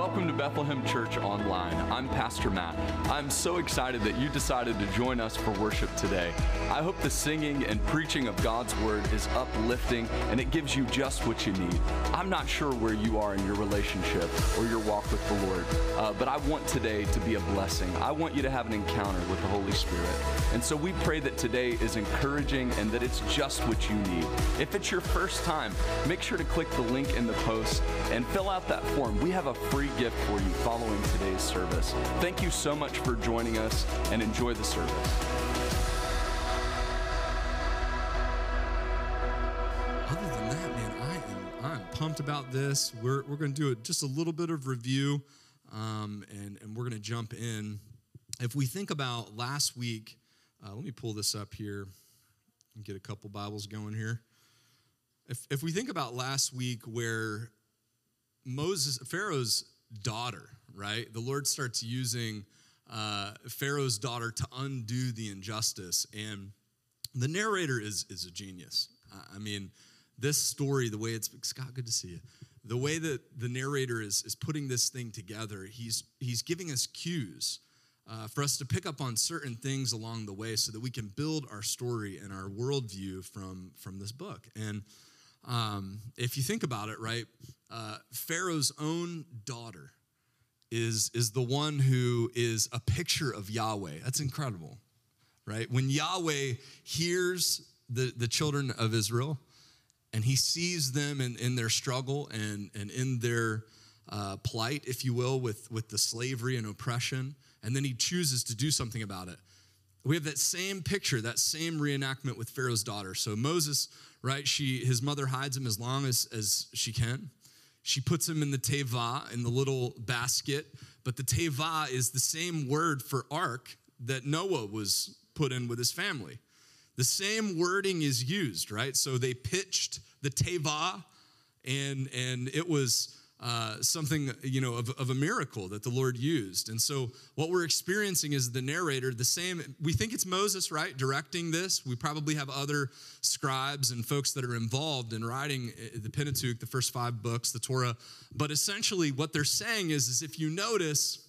Welcome to Bethlehem Church Online. I'm Pastor Matt. I'm so excited that you decided to join us for worship today. I hope the singing and preaching of God's Word is uplifting and it gives you just what you need. I'm not sure where you are in your relationship or your walk with the Lord, uh, but I want today to be a blessing. I want you to have an encounter with the Holy Spirit. And so we pray that today is encouraging and that it's just what you need. If it's your first time, make sure to click the link in the post and fill out that form. We have a free gift for you following today's service. Thank you so much for joining us and enjoy the service. other than that, man, I am pumped about this. We're we're going to do it just a little bit of review, um, and and we're going to jump in. If we think about last week, uh, let me pull this up here and get a couple Bibles going here. If if we think about last week, where Moses Pharaoh's daughter, right? The Lord starts using uh, Pharaoh's daughter to undo the injustice, and the narrator is is a genius. I- mean, this story, the way it's Scott, good to see you. The way that the narrator is is putting this thing together, he's he's giving us cues uh, for us to pick up on certain things along the way, so that we can build our story and our worldview from from this book. And um, if you think about it, right, uh, Pharaoh's own daughter is is the one who is a picture of Yahweh. That's incredible right? When Yahweh hears the, the children of Israel and he sees them in, in their struggle and, and in their uh, plight, if you will, with, with the slavery and oppression, and then he chooses to do something about it. We have that same picture, that same reenactment with Pharaoh's daughter. So Moses, right, she his mother hides him as long as, as she can. She puts him in the teva, in the little basket, but the teva is the same word for ark that Noah was put in with his family. The same wording is used, right? So they pitched the teva, and and it was uh, something you know of, of a miracle that the Lord used. And so what we're experiencing is the narrator, the same. We think it's Moses, right, directing this. We probably have other scribes and folks that are involved in writing uh, the Pentateuch, the first five books, the Torah. But essentially, what they're saying is, is if you notice,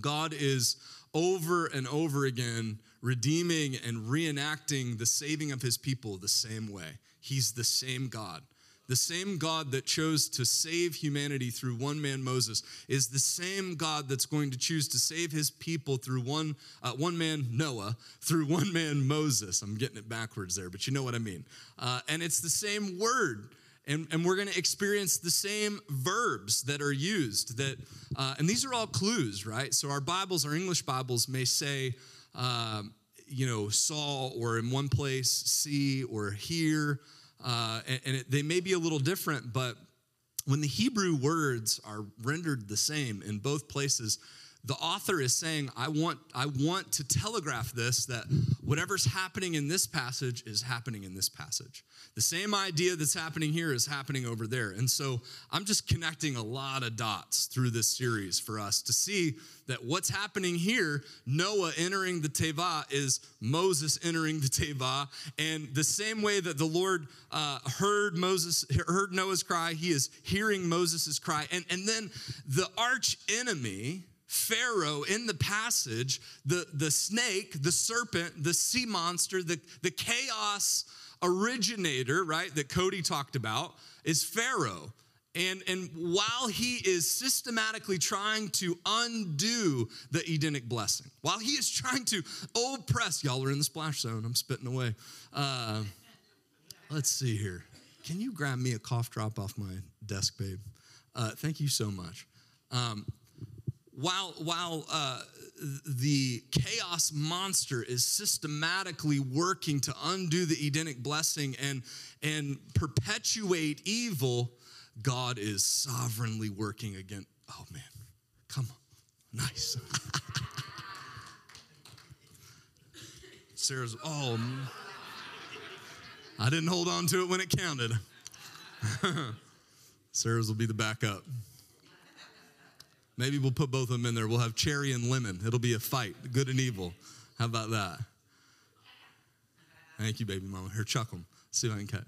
God is over and over again redeeming and reenacting the saving of his people the same way. He's the same God. The same God that chose to save humanity through one man Moses is the same God that's going to choose to save his people through one, uh, one man Noah, through one man Moses. I'm getting it backwards there, but you know what I mean. Uh, and it's the same word and, and we're going to experience the same verbs that are used that uh, and these are all clues right so our bibles our english bibles may say um, you know saw or in one place see or hear uh, and, and it, they may be a little different but when the hebrew words are rendered the same in both places the author is saying i want i want to telegraph this that whatever's happening in this passage is happening in this passage the same idea that's happening here is happening over there. And so I'm just connecting a lot of dots through this series for us to see that what's happening here, Noah entering the Teva, is Moses entering the Teva. And the same way that the Lord uh, heard Moses, heard Noah's cry, he is hearing Moses' cry. And, and then the arch enemy, Pharaoh in the passage, the, the snake, the serpent, the sea monster, the, the chaos originator, right, that Cody talked about is Pharaoh. And, and while he is systematically trying to undo the Edenic blessing, while he is trying to oppress, y'all are in the splash zone, I'm spitting away. Uh, let's see here. Can you grab me a cough drop off my desk, babe? Uh, thank you so much. Um, while while uh, the chaos monster is systematically working to undo the Edenic blessing and and perpetuate evil, God is sovereignly working again. Oh man, come on, nice. Sarah's oh. I didn't hold on to it when it counted. Sarah's will be the backup. Maybe we'll put both of them in there. We'll have cherry and lemon. It'll be a fight, good and evil. How about that? Thank you, baby mama. Here, chuck them. See if I can cut.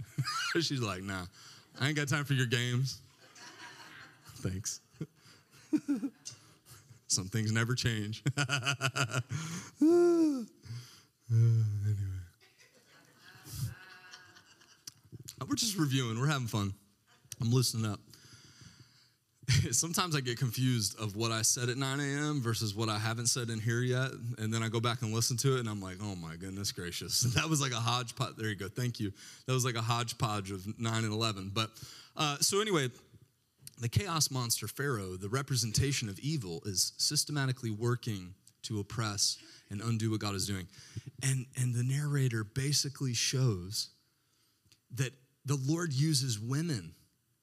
She's like, nah, I ain't got time for your games. Thanks. Some things never change. Anyway. Uh, we're just reviewing, we're having fun. I'm loosening up. Sometimes I get confused of what I said at 9 a.m. versus what I haven't said in here yet. And then I go back and listen to it and I'm like, oh my goodness gracious. That was like a hodgepodge. There you go. Thank you. That was like a hodgepodge of 9 and 11. But uh, so anyway, the chaos monster Pharaoh, the representation of evil, is systematically working to oppress and undo what God is doing. And, and the narrator basically shows that the Lord uses women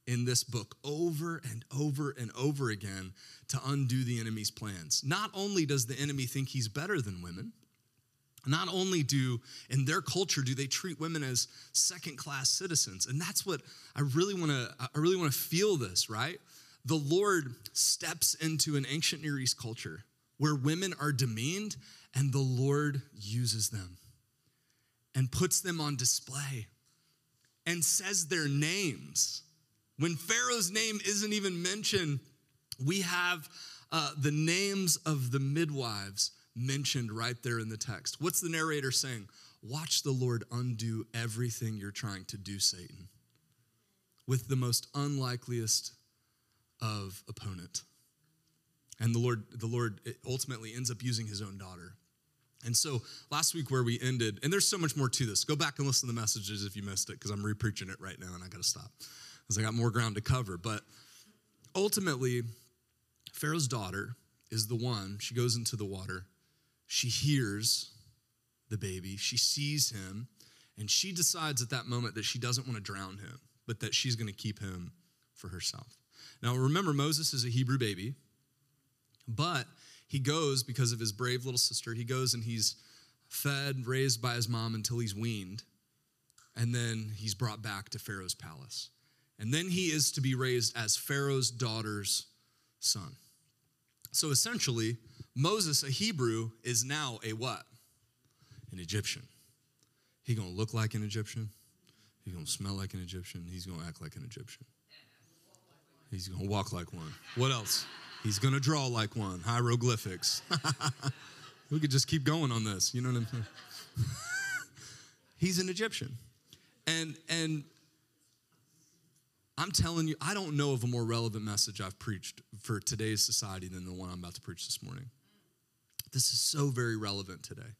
in this book over and over and over again to undo the enemy's plans. Not only does the enemy think he's better than women, not only do in their culture do they treat women as second class citizens and that's what i really want to i really want to feel this right the lord steps into an ancient near east culture where women are demeaned and the lord uses them and puts them on display and says their names when pharaoh's name isn't even mentioned we have uh, the names of the midwives mentioned right there in the text. What's the narrator saying? Watch the Lord undo everything you're trying to do, Satan, with the most unlikeliest of opponent. And the Lord, the Lord ultimately ends up using his own daughter. And so last week where we ended, and there's so much more to this. Go back and listen to the messages if you missed it, because I'm repreaching it right now and I gotta stop. Because I got more ground to cover. But ultimately, Pharaoh's daughter is the one, she goes into the water she hears the baby, she sees him, and she decides at that moment that she doesn't want to drown him, but that she's going to keep him for herself. Now, remember, Moses is a Hebrew baby, but he goes because of his brave little sister. He goes and he's fed, raised by his mom until he's weaned, and then he's brought back to Pharaoh's palace. And then he is to be raised as Pharaoh's daughter's son. So essentially, Moses, a Hebrew, is now a what? An Egyptian. He gonna look like an Egyptian. He's gonna smell like an Egyptian. He's gonna act like an Egyptian. He's gonna walk like one. What else? He's gonna draw like one. Hieroglyphics. we could just keep going on this. You know what I'm saying? He's an Egyptian. And and I'm telling you, I don't know of a more relevant message I've preached for today's society than the one I'm about to preach this morning. This is so very relevant today.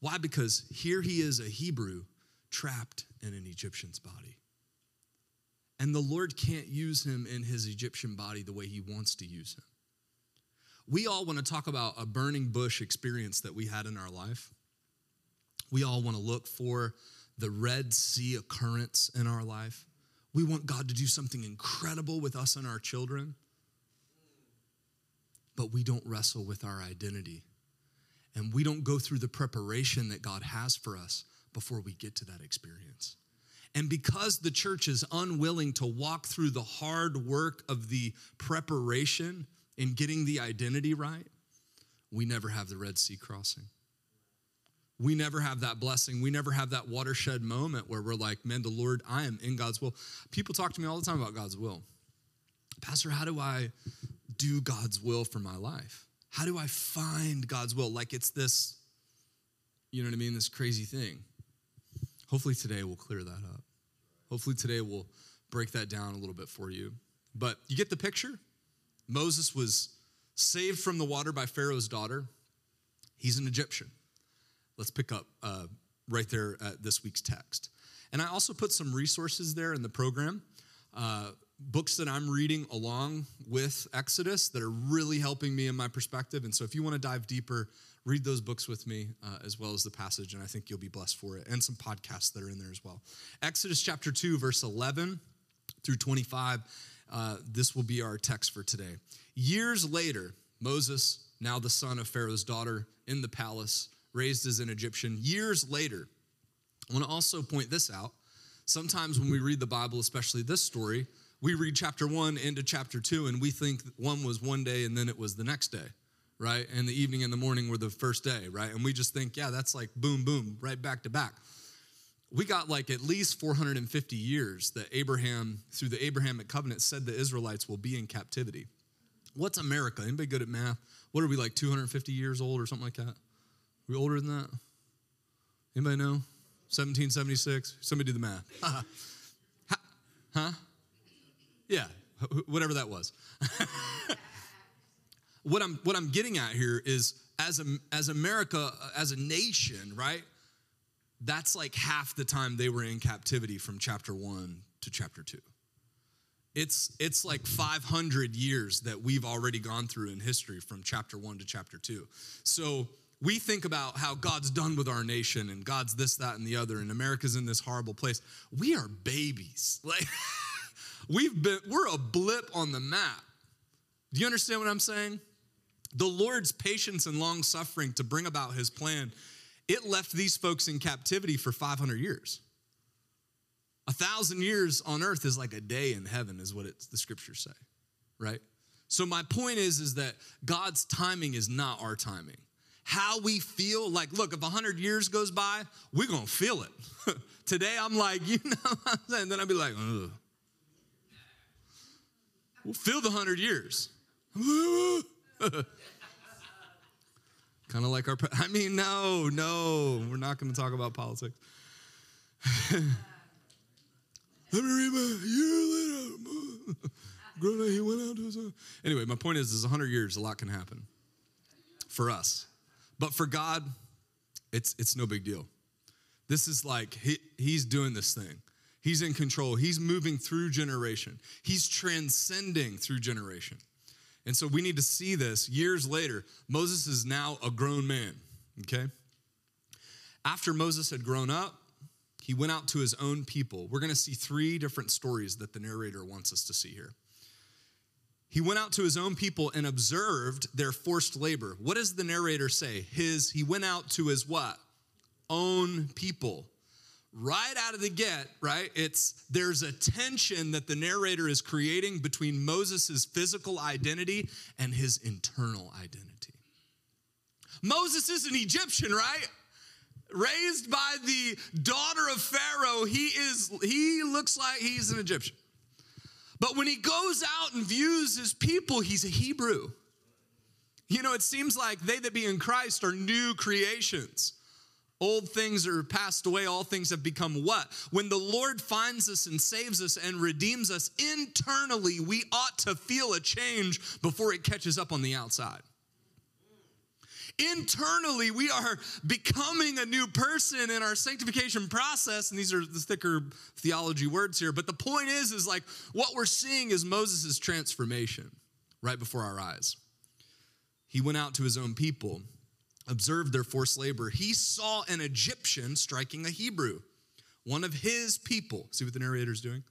Why? Because here he is, a Hebrew, trapped in an Egyptian's body. And the Lord can't use him in his Egyptian body the way he wants to use him. We all want to talk about a burning bush experience that we had in our life. We all want to look for the Red Sea occurrence in our life. We want God to do something incredible with us and our children. But we don't wrestle with our identity and we don't go through the preparation that God has for us before we get to that experience. And because the church is unwilling to walk through the hard work of the preparation in getting the identity right, we never have the Red Sea crossing. We never have that blessing. We never have that watershed moment where we're like, man, the Lord, I am in God's will. People talk to me all the time about God's will. Pastor, how do I do God's will for my life? How do I find God's will? Like it's this, you know what I mean? This crazy thing. Hopefully today we'll clear that up. Hopefully today we'll break that down a little bit for you. But you get the picture? Moses was saved from the water by Pharaoh's daughter. He's an Egyptian. Let's pick up uh, right there at this week's text. And I also put some resources there in the program. Uh, books that I'm reading along with Exodus that are really helping me in my perspective. And so if you want to dive deeper, read those books with me uh, as well as the passage, and I think you'll be blessed for it, and some podcasts that are in there as well. Exodus chapter 2, verse 11 through 25. Uh, this will be our text for today. Years later, Moses, now the son of Pharaoh's daughter in the palace, raised as an Egyptian, years later, I want to also point this out. Sometimes when we read the Bible, especially this story, we read chapter one into chapter two, and we think one was one day and then it was the next day, right? And the evening and the morning were the first day, right? And we just think, yeah, that's like boom, boom, right back to back. We got like at least 450 years that Abraham, through the Abrahamic covenant, said the Israelites will be in captivity. What's America? Anybody good at math? What are we like 250 years old or something like that? We older than that? Anybody know? 1776? Somebody do the math. huh? Yeah, whatever that was. what I'm what I'm getting at here is as a, as America uh, as a nation, right? That's like half the time they were in captivity from chapter 1 to chapter 2. It's it's like 500 years that we've already gone through in history from chapter 1 to chapter 2. So we think about how God's done with our nation and God's this, that, and the other, and America's in this horrible place. We are babies. Like we've been, we're a blip on the map. Do you understand what I'm saying? The Lord's patience and long suffering to bring about his plan, it left these folks in captivity for 500 years. A thousand years on earth is like a day in heaven, is what the scriptures say, right? So my point is, is that God's timing is not our timing how we feel. Like, look, if 100 years goes by, we're going to feel it. Today, I'm like, you know what I'm saying? Then I'll be like, ugh. We'll feel the 100 years. kind of like our, I mean, no, no, we're not going to talk about politics. Let me read my year later. He went out to his. Anyway, my point is, is 100 years, a lot can happen for us. But for God, it's, it's no big deal. This is like he, He's doing this thing. He's in control. He's moving through generation. He's transcending through generation. And so we need to see this years later. Moses is now a grown man, okay? After Moses had grown up, he went out to his own people. We're going to see three different stories that the narrator wants us to see here. He went out to his own people and observed their forced labor. What does the narrator say? His he went out to his what? Own people. Right out of the get, right? It's there's a tension that the narrator is creating between Moses' physical identity and his internal identity. Moses is an Egyptian, right? Raised by the daughter of Pharaoh, he is he looks like he's an Egyptian. But when he goes out and views his people, he's a Hebrew. You know, it seems like they that be in Christ are new creations. Old things are passed away, all things have become what? When the Lord finds us and saves us and redeems us internally, we ought to feel a change before it catches up on the outside. Internally, we are becoming a new person in our sanctification process. And these are the thicker theology words here. But the point is, is like what we're seeing is Moses' transformation right before our eyes. He went out to his own people, observed their forced labor. He saw an Egyptian striking a Hebrew, one of his people. See what the narrator's doing?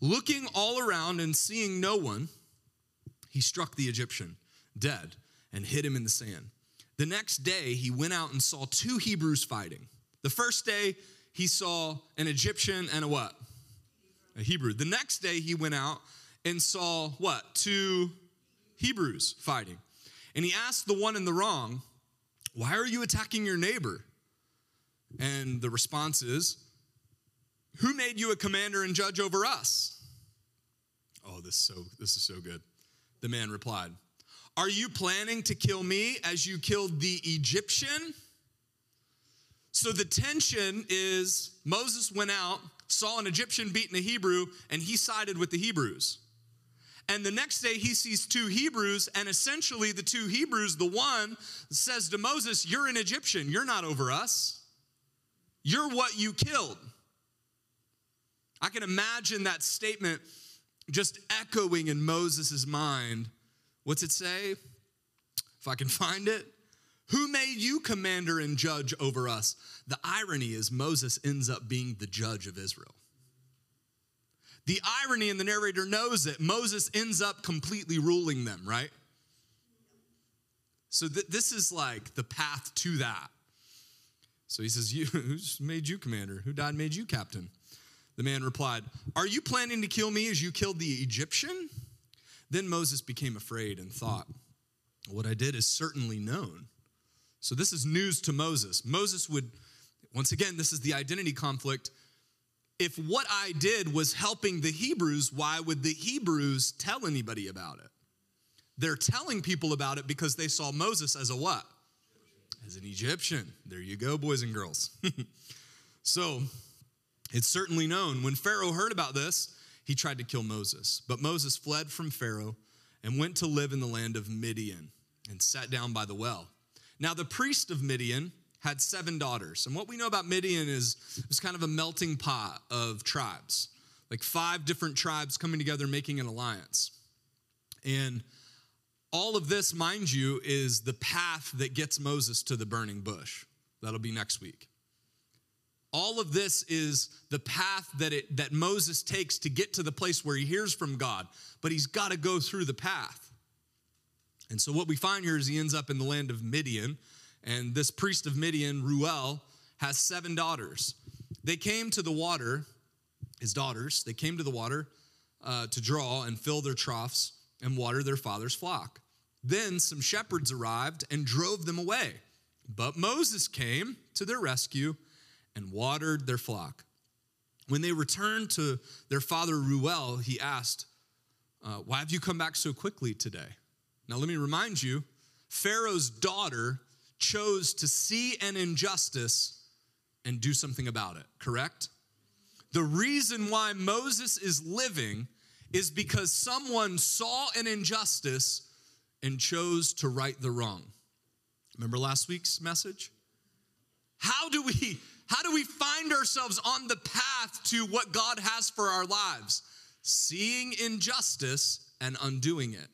Looking all around and seeing no one, he struck the Egyptian dead and hid him in the sand. The next day, he went out and saw two Hebrews fighting. The first day, he saw an Egyptian and a what? A Hebrew. The next day, he went out and saw what? Two Hebrews fighting. And he asked the one in the wrong, Why are you attacking your neighbor? And the response is, Who made you a commander and judge over us? Oh, this is so, this is so good. The man replied, are you planning to kill me as you killed the Egyptian? So the tension is Moses went out, saw an Egyptian beating a Hebrew, and he sided with the Hebrews. And the next day he sees two Hebrews, and essentially the two Hebrews, the one says to Moses, You're an Egyptian, you're not over us. You're what you killed. I can imagine that statement just echoing in Moses' mind What's it say? If I can find it. Who made you commander and judge over us? The irony is Moses ends up being the judge of Israel. The irony, and the narrator knows it, Moses ends up completely ruling them, right? So th- this is like the path to that. So he says, you, Who's made you commander? Who died made you captain? The man replied, Are you planning to kill me as you killed the Egyptian? Then Moses became afraid and thought, What I did is certainly known. So this is news to Moses. Moses would, once again, this is the identity conflict. If what I did was helping the Hebrews, why would the Hebrews tell anybody about it? they're telling people about it because they saw Moses as a what? As an Egyptian. There you go, boys and girls. so it's certainly known when Pharaoh heard about this, he tried to kill Moses. But Moses fled from Pharaoh and went to live in the land of Midian and sat down by the well. Now, the priest of Midian had seven daughters. And what we know about Midian is it was kind of a melting pot of tribes, like five different tribes coming together, making an alliance. And all of this, mind you, is the path that gets Moses to the burning bush. That'll be next week. All of this is the path that, it, that Moses takes to get to the place where he hears from God, but he's got to go through the path. And so, what we find here is he ends up in the land of Midian, and this priest of Midian, Reuel, has seven daughters. They came to the water, his daughters, they came to the water uh, to draw and fill their troughs and water their father's flock. Then some shepherds arrived and drove them away. But Moses came to their rescue and watered their flock. When they returned to their father Reuel, he asked, uh, Why have you come back so quickly today? Now, let me remind you Pharaoh's daughter chose to see an injustice and do something about it, correct? The reason why Moses is living is because someone saw an injustice and chose to right the wrong. Remember last week's message? How do we how do we find ourselves on the path to what God has for our lives? Seeing injustice and undoing it.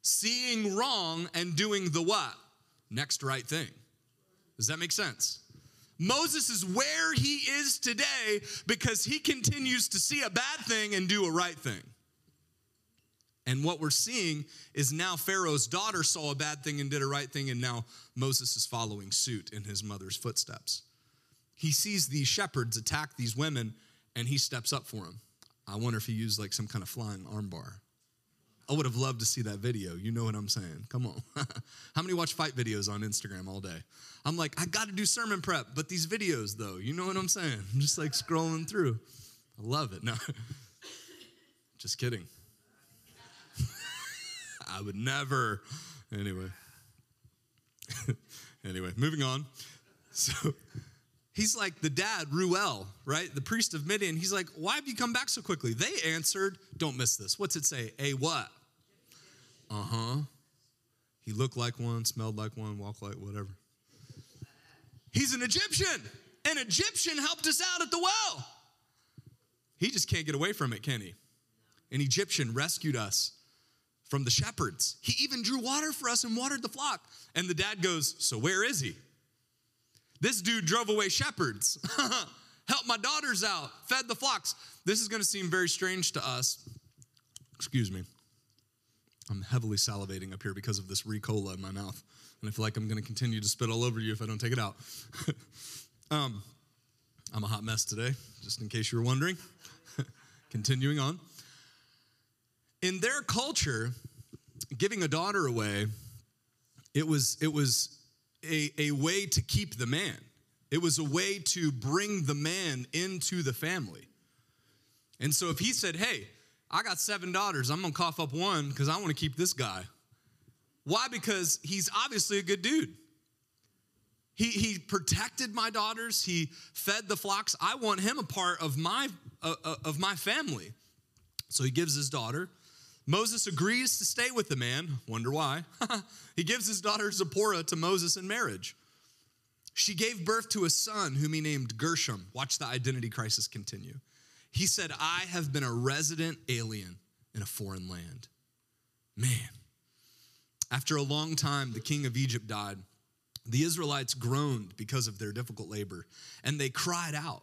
Seeing wrong and doing the what? Next right thing. Does that make sense? Moses is where he is today because he continues to see a bad thing and do a right thing. And what we're seeing is now Pharaoh's daughter saw a bad thing and did a right thing, and now Moses is following suit in his mother's footsteps. He sees these shepherds attack these women, and he steps up for them. I wonder if he used like some kind of flying armbar. I would have loved to see that video. You know what I'm saying? Come on. How many watch fight videos on Instagram all day? I'm like, I got to do sermon prep, but these videos, though, you know what I'm saying? I'm just like scrolling through. I love it. No, just kidding. I would never. Anyway. anyway, moving on. So he's like the dad, Reuel, right? The priest of Midian. He's like, Why have you come back so quickly? They answered, Don't miss this. What's it say? A what? Uh huh. He looked like one, smelled like one, walked like whatever. He's an Egyptian. An Egyptian helped us out at the well. He just can't get away from it, can he? An Egyptian rescued us from the shepherds. He even drew water for us and watered the flock. And the dad goes, So where is he? This dude drove away shepherds, helped my daughters out, fed the flocks. This is going to seem very strange to us. Excuse me. I'm heavily salivating up here because of this Ricola in my mouth. And I feel like I'm going to continue to spit all over you if I don't take it out. um, I'm a hot mess today, just in case you were wondering. Continuing on in their culture, giving a daughter away, it was, it was a, a way to keep the man. It was a way to bring the man into the family. And so if he said, Hey, I got seven daughters, I'm gonna cough up one because I wanna keep this guy. Why? Because he's obviously a good dude. He, he protected my daughters, he fed the flocks. I want him a part of my, uh, uh of my family. So he gives his daughter. Moses agrees to stay with the man. Wonder why? he gives his daughter Zipporah to Moses in marriage. She gave birth to a son whom he named Gershom. Watch the identity crisis continue. He said, I have been a resident alien in a foreign land. Man. After a long time, the king of Egypt died. The Israelites groaned because of their difficult labor, and they cried out.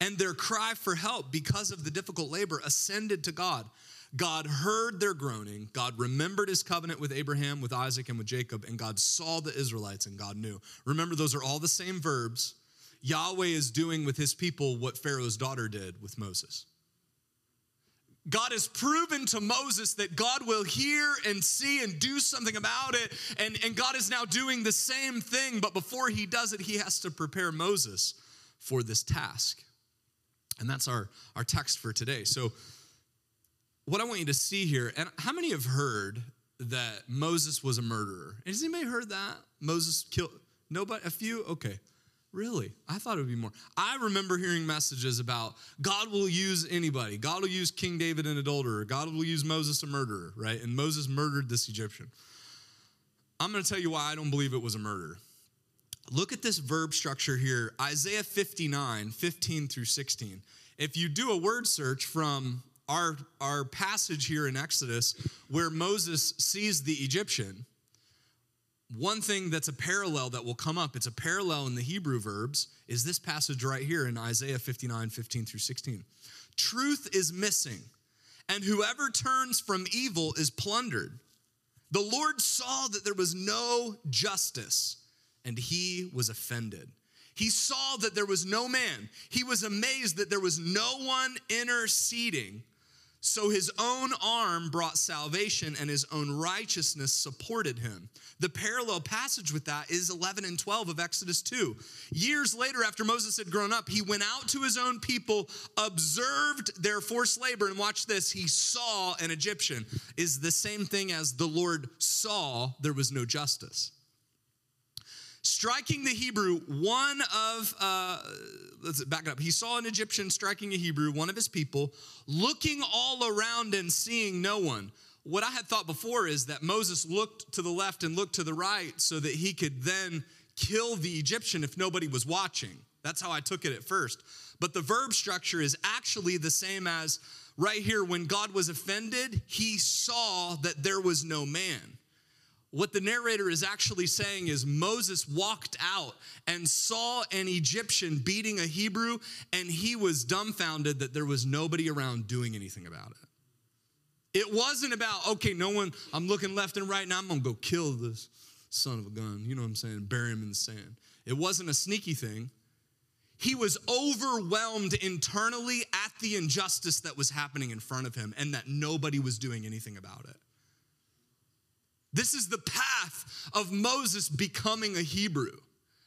And their cry for help because of the difficult labor ascended to God. God heard their groaning. God remembered his covenant with Abraham, with Isaac, and with Jacob, and God saw the Israelites and God knew. Remember, those are all the same verbs. Yahweh is doing with his people what Pharaoh's daughter did with Moses. God has proven to Moses that God will hear and see and do something about it. And, and God is now doing the same thing, but before he does it, he has to prepare Moses for this task. And that's our, our text for today. So what I want you to see here, and how many have heard that Moses was a murderer. Has anybody heard that? Moses killed nobody? A few? Okay. Really? I thought it would be more. I remember hearing messages about God will use anybody. God will use King David an adulterer. God will use Moses a murderer, right? And Moses murdered this Egyptian. I'm going to tell you why I don't believe it was a murder. Look at this verb structure here Isaiah 59, 15 through 16. If you do a word search from our, our passage here in Exodus where Moses sees the Egyptian, one thing that's a parallel that will come up, it's a parallel in the Hebrew verbs, is this passage right here in Isaiah 59, 15 through 16. Truth is missing, and whoever turns from evil is plundered. The Lord saw that there was no justice, and he was offended. He saw that there was no man. He was amazed that there was no one interceding. So his own arm brought salvation and his own righteousness supported him. The parallel passage with that is 11 and 12 of Exodus 2. Years later, after Moses had grown up, he went out to his own people, observed their forced labor, and watch this, he saw an Egyptian. Is the same thing as the Lord saw there was no justice. Striking the Hebrew, one of, uh, let's back it up. He saw an Egyptian striking a Hebrew, one of his people, looking all around and seeing no one. What I had thought before is that Moses looked to the left and looked to the right so that he could then kill the Egyptian if nobody was watching. That's how I took it at first. But the verb structure is actually the same as right here when God was offended, he saw that there was no man. What the narrator is actually saying is Moses walked out and saw an Egyptian beating a Hebrew, and he was dumbfounded that there was nobody around doing anything about it. It wasn't about, okay, no one, I'm looking left and right, now I'm gonna go kill this son of a gun, you know what I'm saying, bury him in the sand. It wasn't a sneaky thing. He was overwhelmed internally at the injustice that was happening in front of him and that nobody was doing anything about it. This is the path of Moses becoming a Hebrew.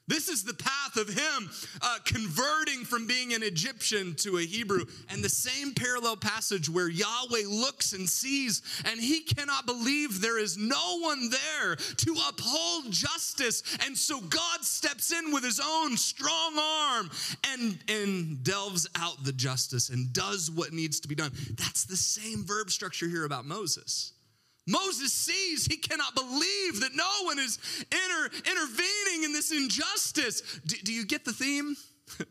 This is the path of him uh, converting from being an Egyptian to a Hebrew. And the same parallel passage where Yahweh looks and sees, and he cannot believe there is no one there to uphold justice. And so God steps in with his own strong arm and, and delves out the justice and does what needs to be done. That's the same verb structure here about Moses. Moses sees he cannot believe that no one is inter, intervening in this injustice. Do, do you get the theme?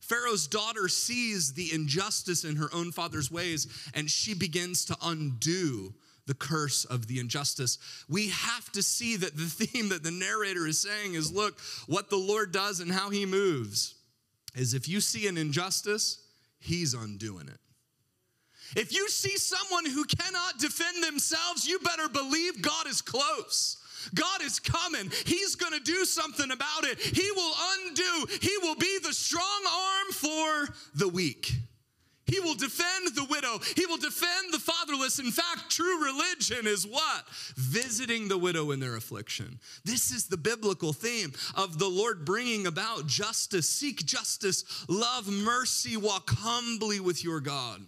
Pharaoh's daughter sees the injustice in her own father's ways and she begins to undo the curse of the injustice. We have to see that the theme that the narrator is saying is look, what the Lord does and how he moves is if you see an injustice, he's undoing it. If you see someone who cannot defend themselves, you better believe God is close. God is coming. He's going to do something about it. He will undo, He will be the strong arm for the weak. He will defend the widow. He will defend the fatherless. In fact, true religion is what? Visiting the widow in their affliction. This is the biblical theme of the Lord bringing about justice. Seek justice, love mercy, walk humbly with your God.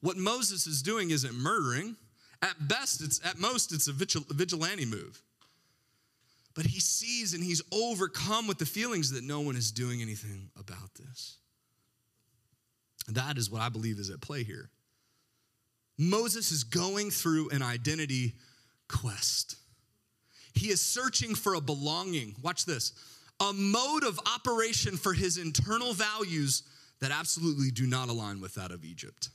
What Moses is doing isn't murdering. At best, it's at most, it's a vigilante move. But he sees and he's overcome with the feelings that no one is doing anything about this. That is what I believe is at play here. Moses is going through an identity quest. He is searching for a belonging. Watch this a mode of operation for his internal values that absolutely do not align with that of Egypt.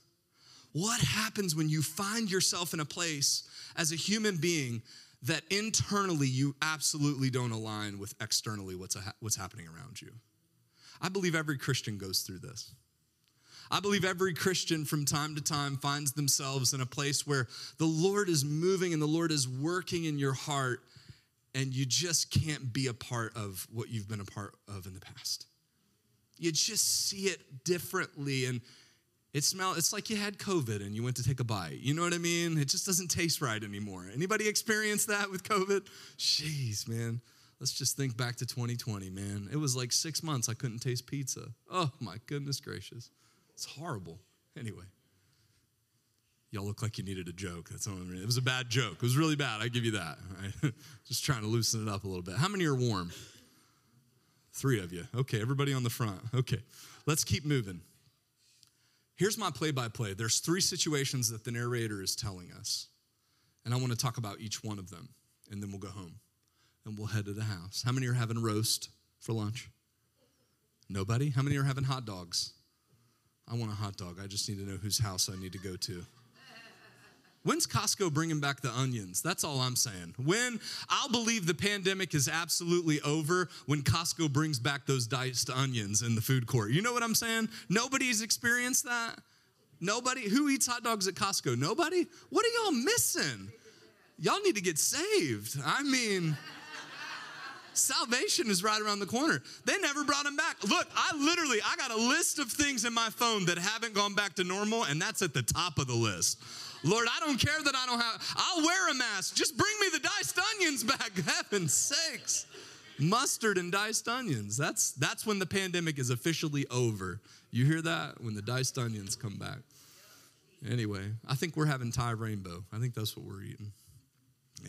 What happens when you find yourself in a place as a human being that internally you absolutely don't align with externally what's, what's happening around you? I believe every Christian goes through this. I believe every Christian from time to time finds themselves in a place where the Lord is moving and the Lord is working in your heart, and you just can't be a part of what you've been a part of in the past. You just see it differently, and it smell it's like you had COVID and you went to take a bite. You know what I mean? It just doesn't taste right anymore. Anybody experience that with COVID? Jeez, man. Let's just think back to 2020, man. It was like six months I couldn't taste pizza. Oh my goodness gracious. It's horrible. Anyway. Y'all look like you needed a joke. That's all I mean. It was a bad joke. It was really bad. I give you that. Right? Just trying to loosen it up a little bit. How many are warm? Three of you. Okay, everybody on the front. Okay, let's keep moving. Here's my play by play. There's three situations that the narrator is telling us, and I want to talk about each one of them, and then we'll go home and we'll head to the house. How many are having roast for lunch? Nobody? How many are having hot dogs? I want a hot dog. I just need to know whose house I need to go to. When's Costco bringing back the onions? That's all I'm saying. When I'll believe the pandemic is absolutely over when Costco brings back those diced onions in the food court. You know what I'm saying? Nobody's experienced that. Nobody who eats hot dogs at Costco? Nobody? What are y'all missing? Y'all need to get saved. I mean, salvation is right around the corner. They never brought them back. Look, I literally I got a list of things in my phone that haven't gone back to normal and that's at the top of the list. Lord, I don't care that I don't have, I'll wear a mask. Just bring me the diced onions back, heaven's sakes. Mustard and diced onions. That's, that's when the pandemic is officially over. You hear that? When the diced onions come back. Anyway, I think we're having Thai rainbow. I think that's what we're eating.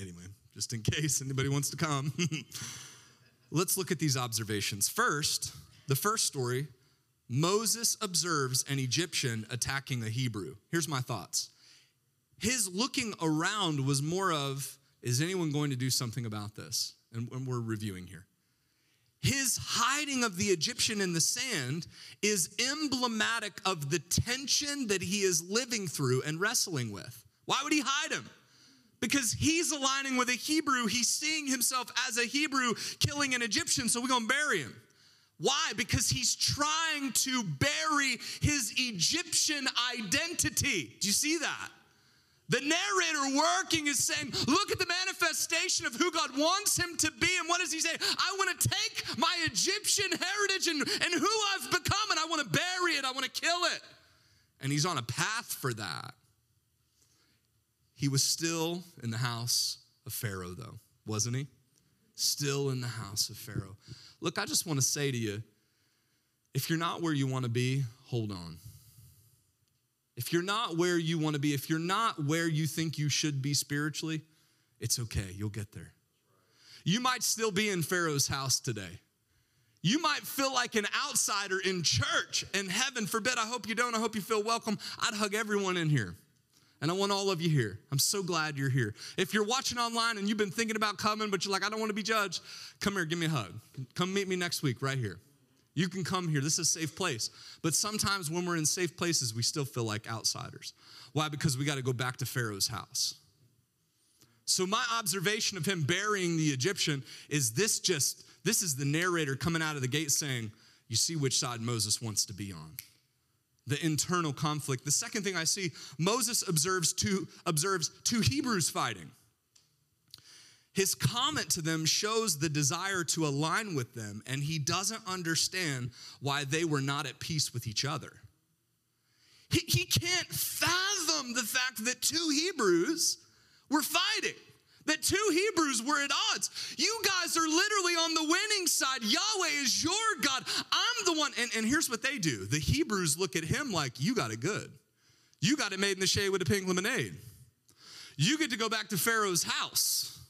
Anyway, just in case anybody wants to come. Let's look at these observations. First, the first story Moses observes an Egyptian attacking a Hebrew. Here's my thoughts his looking around was more of, is anyone going to do something about this? And, we're reviewing here. His hiding of the Egyptian in the sand is emblematic of the tension that he is living through and wrestling with. Why would he hide him? Because he's aligning with a Hebrew. He's seeing himself as a Hebrew killing an Egyptian, so we're gonna bury him. Why? Because he's trying to bury his Egyptian identity. Do you see that? The narrator working is saying, Look at the manifestation of who God wants him to be. And what does he say? I want to take my Egyptian heritage and, and who I've become, and I want to bury it, I want to kill it. And he's on a path for that. He was still in the house of Pharaoh, though, wasn't he? Still in the house of Pharaoh. Look, I just want to say to you if you're not where you want to be, hold on. If you're not where you want to be, if you're not where you think you should be spiritually, it's okay. You'll get there. You might still be in Pharaoh's house today. You might feel like an outsider in church, and heaven forbid, I hope you don't. I hope you feel welcome. I'd hug everyone in here. And I want all of you here. I'm so glad you're here. If you're watching online and you've been thinking about coming, but you're like, I don't want to be judged, come here, give me a hug. Come meet me next week right here. You can come here. This is a safe place. But sometimes when we're in safe places, we still feel like outsiders. Why? Because we got to go back to Pharaoh's house. So my observation of him burying the Egyptian is this just this is the narrator coming out of the gate saying, you see which side Moses wants to be on. The internal conflict. The second thing I see, Moses observes two observes two Hebrews fighting. His comment to them shows the desire to align with them, and he doesn't understand why they were not at peace with each other. He, he can't fathom the fact that two Hebrews were fighting, that two Hebrews were at odds. You guys are literally on the winning side. Yahweh is your God. I'm the one. And, and here's what they do the Hebrews look at him like, You got it good. You got it made in the shade with a pink lemonade. You get to go back to Pharaoh's house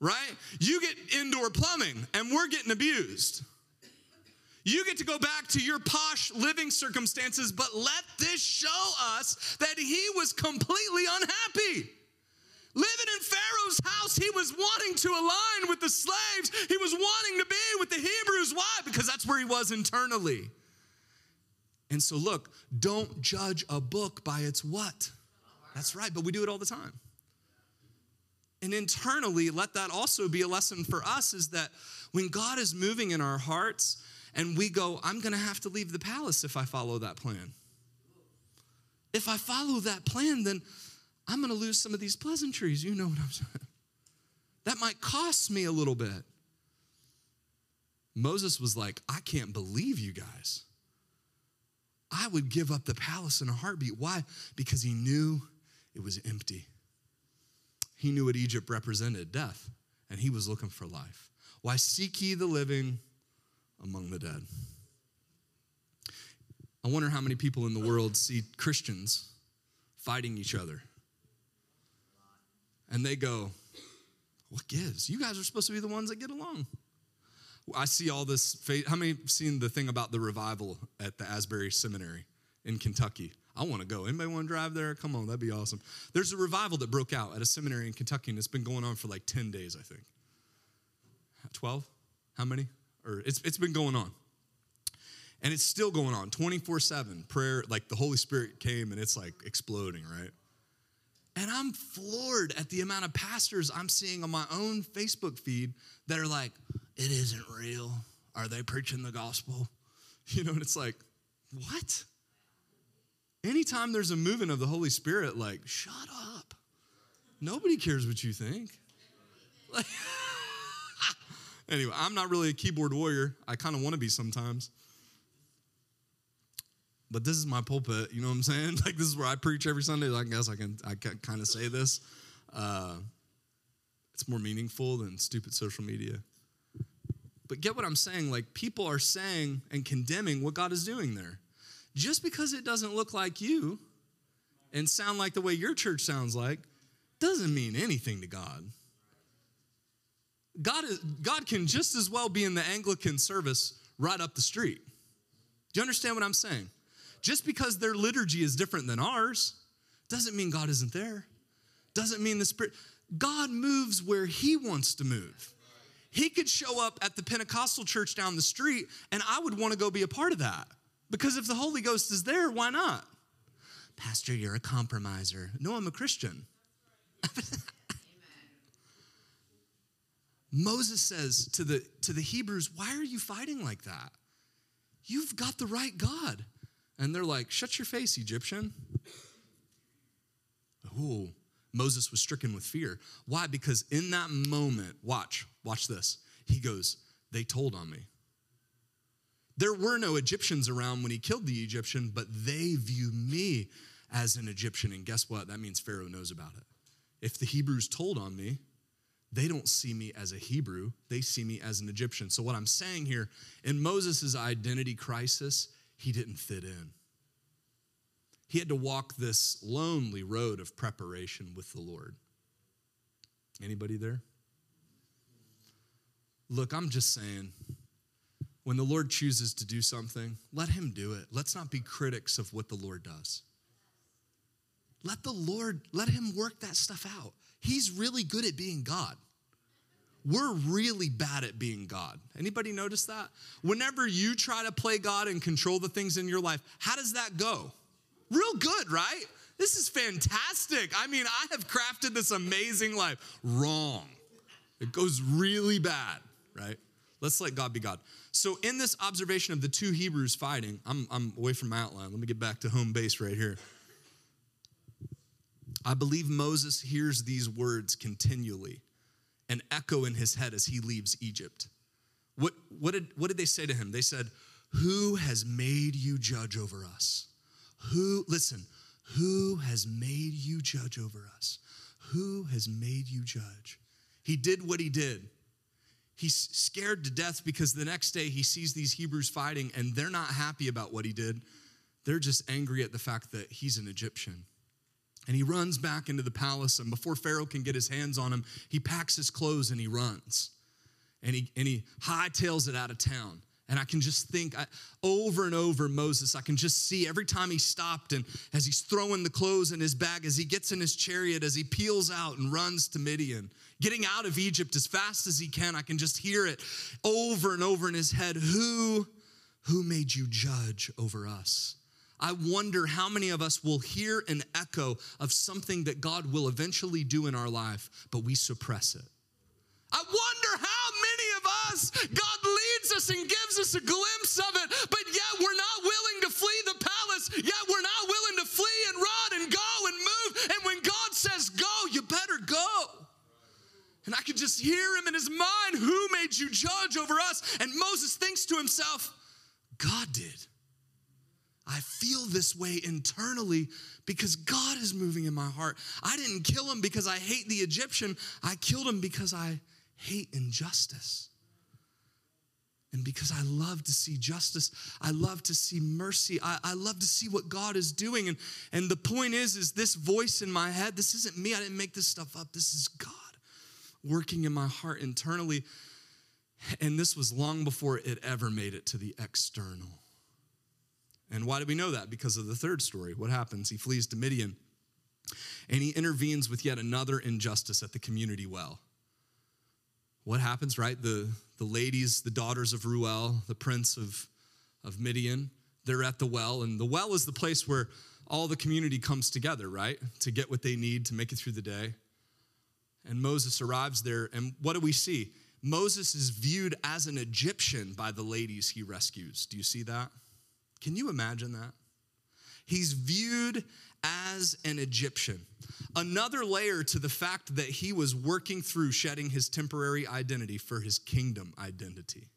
right? You get indoor plumbing and we're getting abused. You get to go back to your posh living circumstances, but let this show us that he was completely unhappy. Living in Pharaoh's house, he was wanting to align with the slaves. He was wanting to be with the Hebrews. Why? Because that's where he was internally. And so, look, don't judge a book by its what? That's right, but we do it all the time. And internally, let that also be a lesson for us is that when God is moving in our hearts and we go, I'm gonna have to leave the palace if I follow that plan. If I follow that plan, then I'm gonna lose some of these pleasantries. You know what I'm saying? That might cost me a little bit. Moses was like, I can't believe you guys. I would give up the palace in a heartbeat. Why? Because he knew it was empty. He knew what Egypt represented death, and he was looking for life. Why seek ye the living among the dead? I wonder how many people in the world see Christians fighting each other. And they go, What gives? You guys are supposed to be the ones that get along. I see all this. Faith. How many seen the thing about the revival at the Asbury Seminary in Kentucky? I want to go. Anybody want to drive there? Come on, that'd be awesome. There's a revival that broke out at a seminary in Kentucky, and it's been going on for like 10 days, I think. 12? How many? Or it's, it's been going on. And it's still going on 24 7. Prayer, like the Holy Spirit came and it's like exploding, right? And I'm floored at the amount of pastors I'm seeing on my own Facebook feed that are like, it isn't real. Are they preaching the gospel? You know, and it's like, what? Anytime there's a movement of the Holy Spirit, like, shut up. Nobody cares what you think. Anyway, I'm not really a keyboard warrior. I kind of want to be sometimes. But this is my pulpit, you know what I'm saying? Like this is where I preach every Sunday. I guess I can I can kind of say this. Uh, it's more meaningful than stupid social media. But get what I'm saying? Like people are saying and condemning what God is doing there. Just because it doesn't look like you and sound like the way your church sounds like doesn't mean anything to God. God, is, God can just as well be in the Anglican service right up the street. Do you understand what I'm saying? Just because their liturgy is different than ours doesn't mean God isn't there. Doesn't mean the Spirit. God moves where He wants to move. He could show up at the Pentecostal church down the street, and I would want to go be a part of that. Because if the Holy Ghost is there, why not? Pastor, you're a compromiser. No, I'm a Christian. Moses says to the, to the Hebrews, Why are you fighting like that? You've got the right God. And they're like, Shut your face, Egyptian. Ooh, Moses was stricken with fear. Why? Because in that moment, watch, watch this. He goes, They told on me. There were no Egyptians around when he killed the Egyptian, but they view me as an Egyptian. And guess what? That means Pharaoh knows about it. If the Hebrews told on me, they don't see me as a Hebrew, they see me as an Egyptian. So, what I'm saying here, in Moses' identity crisis, he didn't fit in. He had to walk this lonely road of preparation with the Lord. Anybody there? Look, I'm just saying, when the Lord chooses to do something, let him do it. Let's not be critics of what the Lord does. Let the Lord, let him work that stuff out. He's really good at being God. We're really bad at being God. Anybody notice that? Whenever you try to play God and control the things in your life, how does that go? Real good, right? This is fantastic. I mean, I have crafted this amazing life. Wrong. It goes really bad, right? Let's let God be God. So, in this observation of the two Hebrews fighting, I'm, I'm away from my outline. Let me get back to home base right here. I believe Moses hears these words continually and echo in his head as he leaves Egypt. What, what, did, what did they say to him? They said, Who has made you judge over us? Who, listen, who has made you judge over us? Who has made you judge? He did what he did. He's scared to death because the next day he sees these Hebrews fighting and they're not happy about what he did. They're just angry at the fact that he's an Egyptian. And he runs back into the palace, and before Pharaoh can get his hands on him, he packs his clothes and he runs. And he, and he hightails it out of town. And I can just think I, over and over, Moses, I can just see every time he stopped and as he's throwing the clothes in his bag, as he gets in his chariot, as he peels out and runs to Midian, getting out of Egypt as fast as he can, I can just hear it over and over in his head. Who, who made you judge over us? I wonder how many of us will hear an echo of something that God will eventually do in our life, but we suppress it. I wonder how many of us, God leads us and gives us a glimpse of it, but yet we're not willing to flee the palace, yet we're not willing to flee and run and go and move. And when God says go, you better go. And I can just hear him in his mind, Who made you judge over us? And Moses thinks to himself, God did. I feel this way internally because God is moving in my heart. I didn't kill him because I hate the Egyptian, I killed him because I hate injustice. And because I love to see justice, I love to see mercy, I, I love to see what God is doing. And, and the point is, is this voice in my head, this isn't me, I didn't make this stuff up. This is God working in my heart internally. And this was long before it ever made it to the external. And why do we know that? Because of the third story. What happens? He flees to Midian and he intervenes with yet another injustice at the community well. What happens, right? The, the ladies, the daughters of Reuel, the prince of, of Midian, they're at the well, and the well is the place where all the community comes together, right? To get what they need to make it through the day. And Moses arrives there, and what do we see? Moses is viewed as an Egyptian by the ladies he rescues. Do you see that? Can you imagine that? He's viewed as an Egyptian. Another layer to the fact that he was working through shedding his temporary identity for his kingdom identity.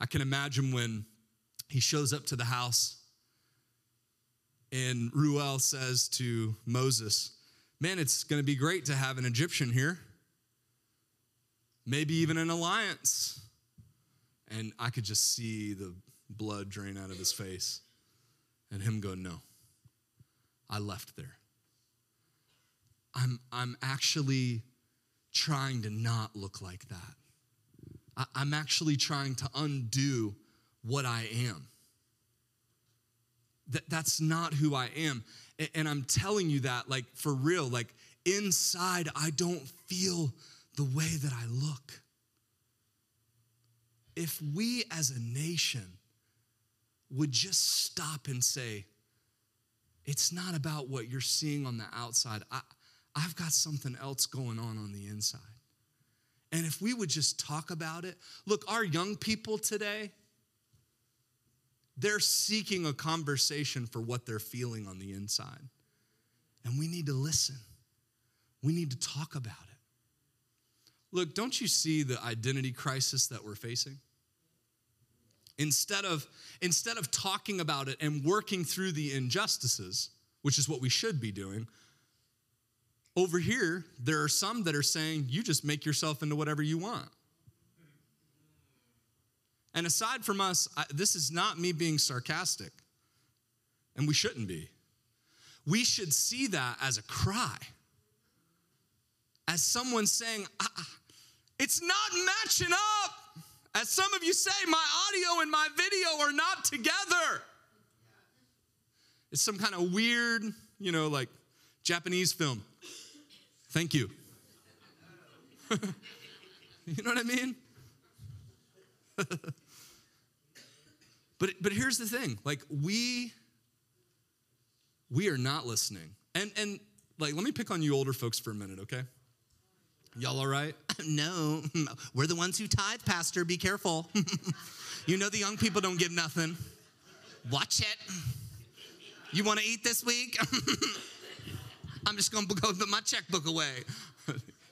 I can imagine when he shows up to the house and Reuel says to Moses, Man, it's going to be great to have an Egyptian here. Maybe even an alliance. And I could just see the blood drain out of his face and him go, No. I left there. I'm, I'm actually trying to not look like that. I, am actually trying to undo what I am. That, that's not who I am. And, and I'm telling you that, like, for real, like, inside, I don't feel the way that I look. If we as a nation would just stop and say, it's not about what you're seeing on the outside. I, I've got something else going on on the inside. And if we would just talk about it, look, our young people today, they're seeking a conversation for what they're feeling on the inside. And we need to listen, we need to talk about it. Look, don't you see the identity crisis that we're facing? Instead of, instead of talking about it and working through the injustices, which is what we should be doing, over here, there are some that are saying, you just make yourself into whatever you want. And aside from us, I, this is not me being sarcastic, and we shouldn't be. We should see that as a cry, as someone saying, ah, ah, It's not matching up. As some of you say, my audio and my video are not together. It's some kind of weird, you know, like Japanese film. Thank you. you know what I mean? but but here's the thing, like we we are not listening. And and like let me pick on you older folks for a minute, okay? Y'all all right? No, we're the ones who tithe, Pastor. Be careful. you know the young people don't give nothing. Watch it. You want to eat this week? I'm just going to go put my checkbook away.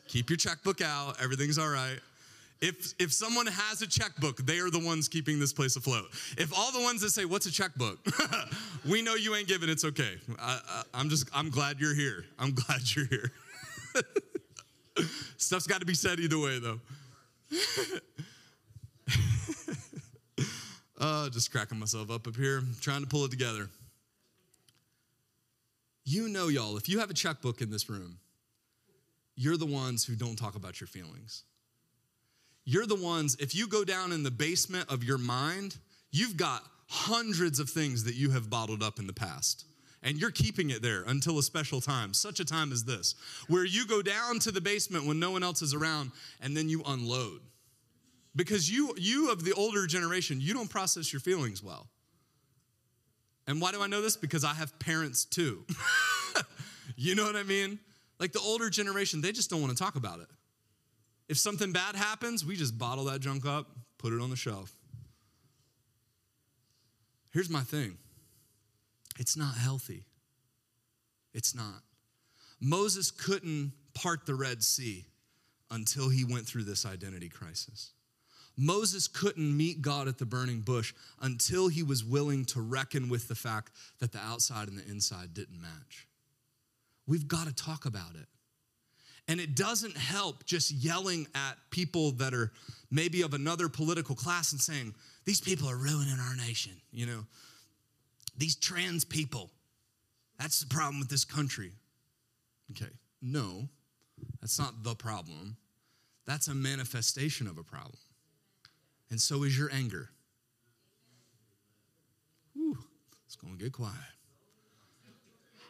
Keep your checkbook out. Everything's all right. If, if someone has a checkbook, they are the ones keeping this place afloat. If all the ones that say, What's a checkbook? we know you ain't giving, it's okay. I, I, I'm just, I'm glad you're here. I'm glad you're here. Stuff's got to be said either way, though. uh, just cracking myself up up here, trying to pull it together. You know, y'all, if you have a checkbook in this room, you're the ones who don't talk about your feelings. You're the ones, if you go down in the basement of your mind, you've got hundreds of things that you have bottled up in the past and you're keeping it there until a special time, such a time as this, where you go down to the basement when no one else is around and then you unload. Because you, you of the older generation, you don't process your feelings well. And why do I know this? Because I have parents too. you know what I mean? Like the older generation, they just don't want to talk about it. If something bad happens, we just bottle that junk up, put it on the shelf. Here's my thing it's not healthy. It's not. Moses couldn't part the Red Sea until he went through this identity crisis. Moses couldn't meet God at the burning bush until he was willing to reckon with the fact that the outside and the inside didn't match. We've got to talk about it. And it doesn't help just yelling at people that are maybe of another political class and saying, these people are ruining our nation, you know. These trans people, that's the problem with this country. Okay, no, that's not the problem. That's a manifestation of a problem. And so is your anger. Whew, it's gonna get quiet.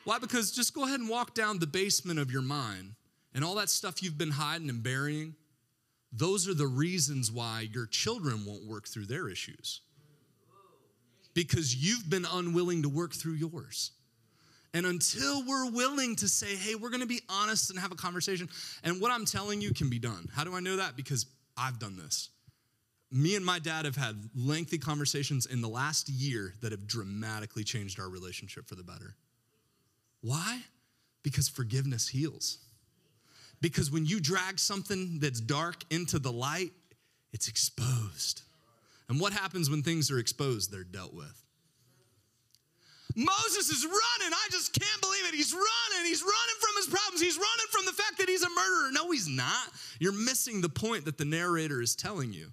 Why? Because just go ahead and walk down the basement of your mind and all that stuff you've been hiding and burying. Those are the reasons why your children won't work through their issues. Because you've been unwilling to work through yours. And until we're willing to say, hey, we're gonna be honest and have a conversation, and what I'm telling you can be done. How do I know that? Because I've done this. Me and my dad have had lengthy conversations in the last year that have dramatically changed our relationship for the better. Why? Because forgiveness heals. Because when you drag something that's dark into the light, it's exposed. And what happens when things are exposed? They're dealt with. Moses is running. I just can't believe it. He's running. He's running from his problems. He's running from the fact that he's a murderer. No, he's not. You're missing the point that the narrator is telling you.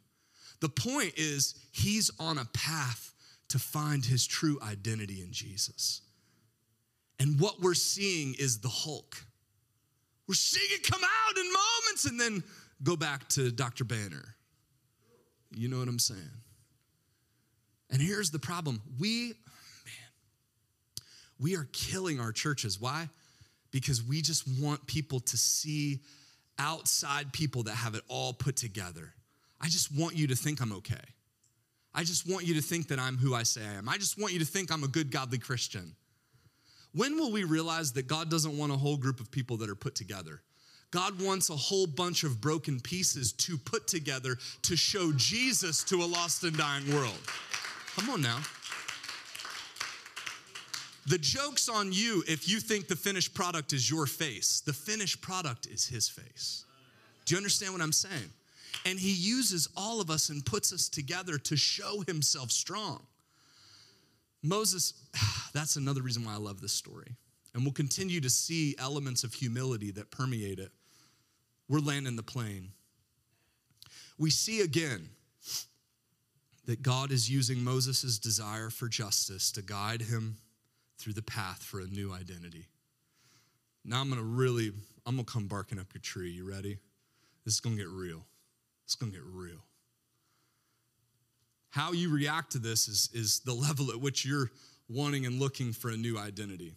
The point is, he's on a path to find his true identity in Jesus. And what we're seeing is the Hulk. We're seeing it come out in moments and then go back to Dr. Banner. You know what I'm saying? And here's the problem. We, man, we are killing our churches. Why? Because we just want people to see outside people that have it all put together. I just want you to think I'm okay. I just want you to think that I'm who I say I am. I just want you to think I'm a good, godly Christian. When will we realize that God doesn't want a whole group of people that are put together? God wants a whole bunch of broken pieces to put together to show Jesus to a lost and dying world. Come on now. The joke's on you if you think the finished product is your face. The finished product is his face. Do you understand what I'm saying? And he uses all of us and puts us together to show himself strong. Moses, that's another reason why I love this story. And we'll continue to see elements of humility that permeate it. We're landing the plane. We see again that God is using Moses' desire for justice to guide him through the path for a new identity. Now I'm gonna really, I'm gonna come barking up your tree. You ready? This is gonna get real. It's gonna get real. How you react to this is, is the level at which you're wanting and looking for a new identity.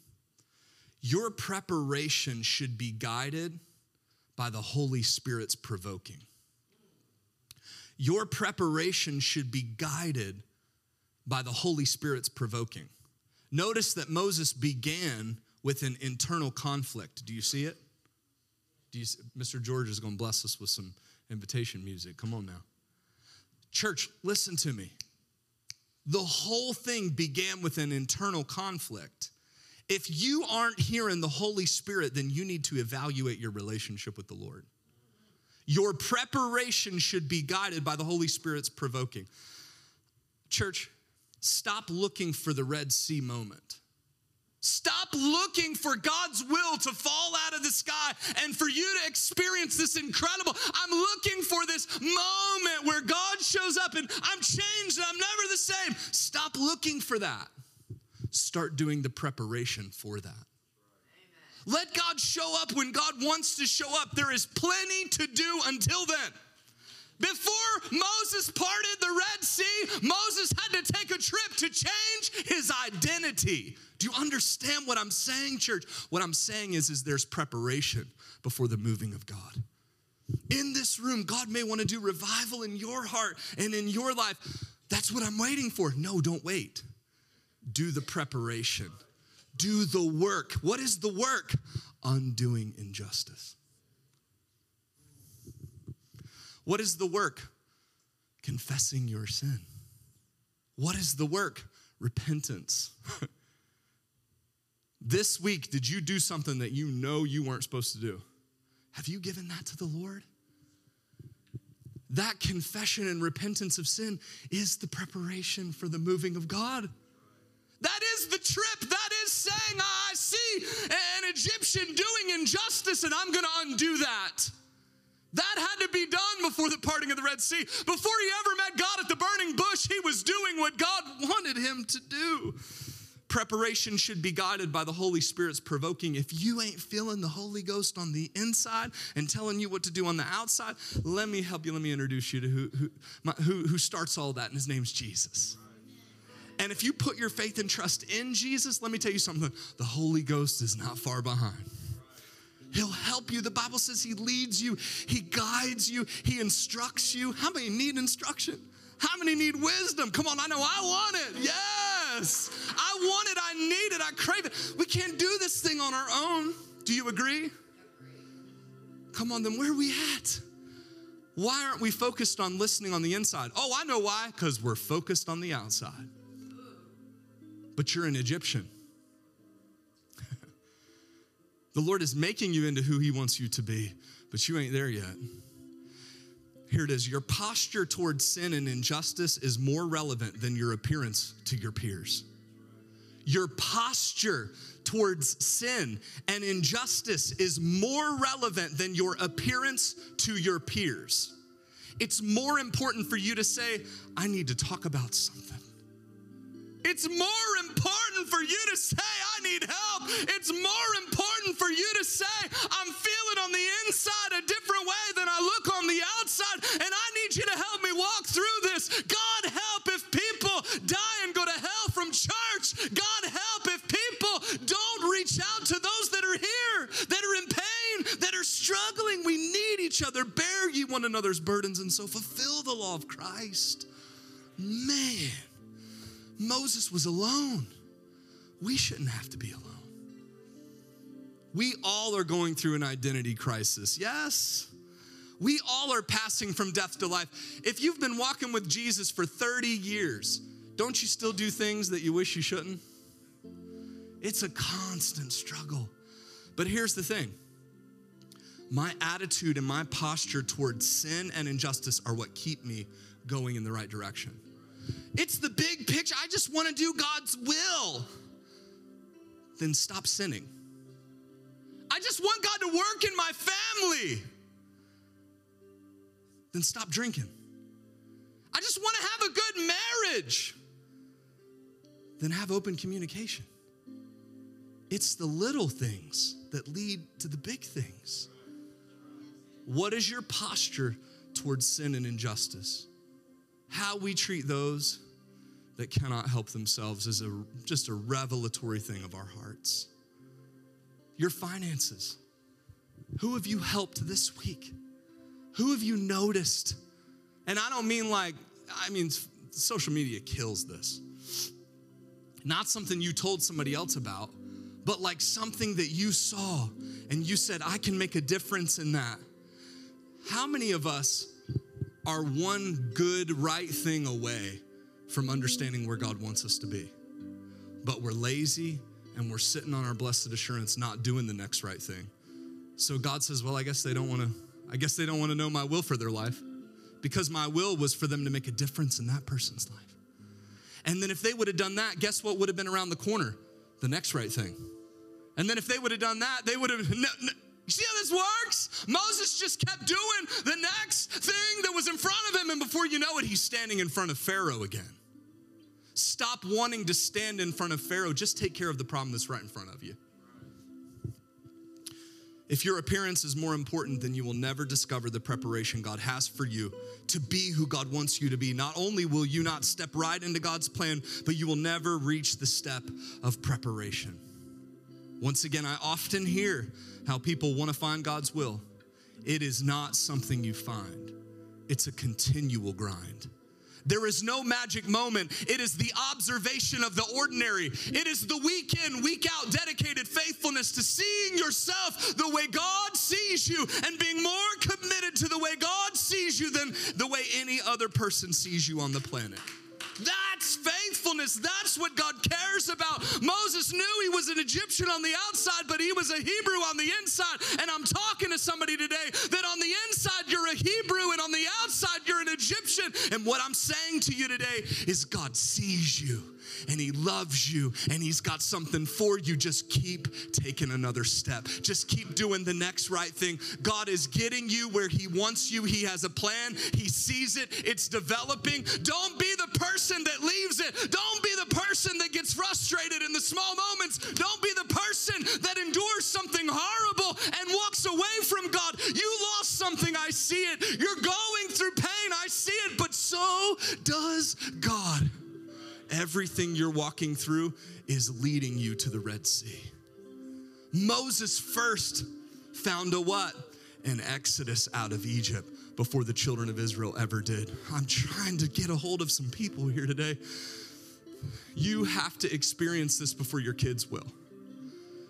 Your preparation should be guided by the Holy Spirit's provoking. Your preparation should be guided by the Holy Spirit's provoking. Notice that Moses began with an internal conflict. Do you see it? Do you see, Mr. George is going to bless us with some invitation music. Come on now. Church, listen to me. The whole thing began with an internal conflict. If you aren't hearing the Holy Spirit, then you need to evaluate your relationship with the Lord. Your preparation should be guided by the Holy Spirit's provoking. Church, stop looking for the Red Sea moment. Stop looking for God's will to fall out of the sky and for you to experience this incredible. I'm looking for this moment where God shows up and I'm changed and I'm never the same. Stop looking for that. Start doing the preparation for that. Let God show up when God wants to show up. There is plenty to do until then. Before Moses parted the Red Sea, Moses had to take a trip to change his identity. Do you understand what I'm saying, church? What I'm saying is, is there's preparation before the moving of God. In this room, God may want to do revival in your heart and in your life. That's what I'm waiting for. No, don't wait. Do the preparation. Do the work. What is the work? Undoing injustice. What is the work? Confessing your sin. What is the work? Repentance. this week, did you do something that you know you weren't supposed to do? Have you given that to the Lord? That confession and repentance of sin is the preparation for the moving of God. That is the trip. Saying, ah, I see an Egyptian doing injustice and I'm going to undo that. That had to be done before the parting of the Red Sea. Before he ever met God at the burning bush, he was doing what God wanted him to do. Preparation should be guided by the Holy Spirit's provoking. If you ain't feeling the Holy Ghost on the inside and telling you what to do on the outside, let me help you. Let me introduce you to who, who, my, who, who starts all that, and his name's Jesus. And if you put your faith and trust in Jesus, let me tell you something the Holy Ghost is not far behind. He'll help you. The Bible says He leads you, He guides you, He instructs you. How many need instruction? How many need wisdom? Come on, I know I want it. Yes. I want it, I need it, I crave it. We can't do this thing on our own. Do you agree? Come on, then where are we at? Why aren't we focused on listening on the inside? Oh, I know why. Because we're focused on the outside. But you're an Egyptian. the Lord is making you into who He wants you to be, but you ain't there yet. Here it is. Your posture towards sin and injustice is more relevant than your appearance to your peers. Your posture towards sin and injustice is more relevant than your appearance to your peers. It's more important for you to say, I need to talk about something. It's more important for you to say, I need help. It's more important for you to say, I'm feeling on the inside a different way than I look on the outside, and I need you to help me walk through this. God help if people die and go to hell from church. God help if people don't reach out to those that are here, that are in pain, that are struggling. We need each other. Bear ye one another's burdens and so fulfill the law of Christ. Man. Moses was alone. We shouldn't have to be alone. We all are going through an identity crisis. Yes. We all are passing from death to life. If you've been walking with Jesus for 30 years, don't you still do things that you wish you shouldn't? It's a constant struggle. But here's the thing my attitude and my posture towards sin and injustice are what keep me going in the right direction. It's the big picture. I just want to do God's will. Then stop sinning. I just want God to work in my family. Then stop drinking. I just want to have a good marriage. Then have open communication. It's the little things that lead to the big things. What is your posture towards sin and injustice? How we treat those that cannot help themselves is a, just a revelatory thing of our hearts. Your finances. Who have you helped this week? Who have you noticed? And I don't mean like, I mean, social media kills this. Not something you told somebody else about, but like something that you saw and you said, I can make a difference in that. How many of us are one good, right thing away from understanding where God wants us to be. But we're lazy and we're sitting on our blessed assurance, not doing the next right thing. So God says, Well, I guess they don't want to, I guess they don't want to know my will for their life because my will was for them to make a difference in that person's life. And then if they would have done that, guess what would have been around the corner? The next right thing. And then if they would have done that, they would have. No, no, see how this works? Moses just kept doing the next thing that was in front of him, and before you know it, he's standing in front of Pharaoh again. Stop wanting to stand in front of Pharaoh. Just take care of the problem that's right in front of you. If your appearance is more important, then you will never discover the preparation God has for you to be who God wants you to be. Not only will you not step right into God's plan, but you will never reach the step of preparation. Once again, I often hear how people want to find God's will. It is not something you find, it's a continual grind. There is no magic moment. It is the observation of the ordinary. It is the week in, week out dedicated faithfulness to seeing yourself the way God sees you and being more committed to the way God sees you than the way any other person sees you on the planet. That's faithfulness. That's what God cares about. Moses knew he was an Egyptian on the outside, but he was a Hebrew on the inside. And I'm talking to somebody today that on the inside you're a Hebrew and on the outside you're an Egyptian. And what I'm saying to you today is God sees you and He loves you and He's got something for you. Just keep taking another step. Just keep doing the next right thing. God is getting you where He wants you. He has a plan, He sees it, it's developing. Don't be the person that leaves it. Don't be the person that gets frustrated in the small moments. Don't be the person that endures something horrible and walks away from God. You lost something, I see it. You're going through pain, I see it, but so does God. Everything you're walking through is leading you to the Red Sea. Moses first found a what? An exodus out of Egypt before the children of Israel ever did. I'm trying to get a hold of some people here today. You have to experience this before your kids will.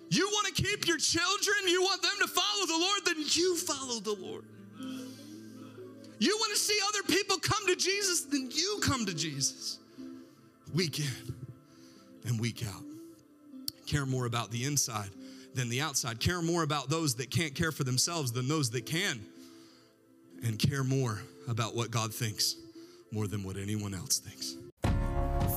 You want to keep your children, you want them to follow the Lord, then you follow the Lord. You want to see other people come to Jesus, then you come to Jesus. Week in and week out. Care more about the inside than the outside. Care more about those that can't care for themselves than those that can. And care more about what God thinks more than what anyone else thinks.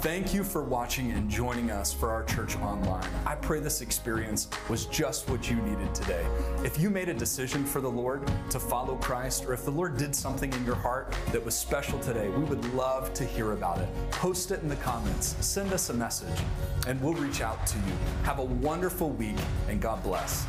Thank you for watching and joining us for our church online. I pray this experience was just what you needed today. If you made a decision for the Lord to follow Christ, or if the Lord did something in your heart that was special today, we would love to hear about it. Post it in the comments, send us a message, and we'll reach out to you. Have a wonderful week, and God bless.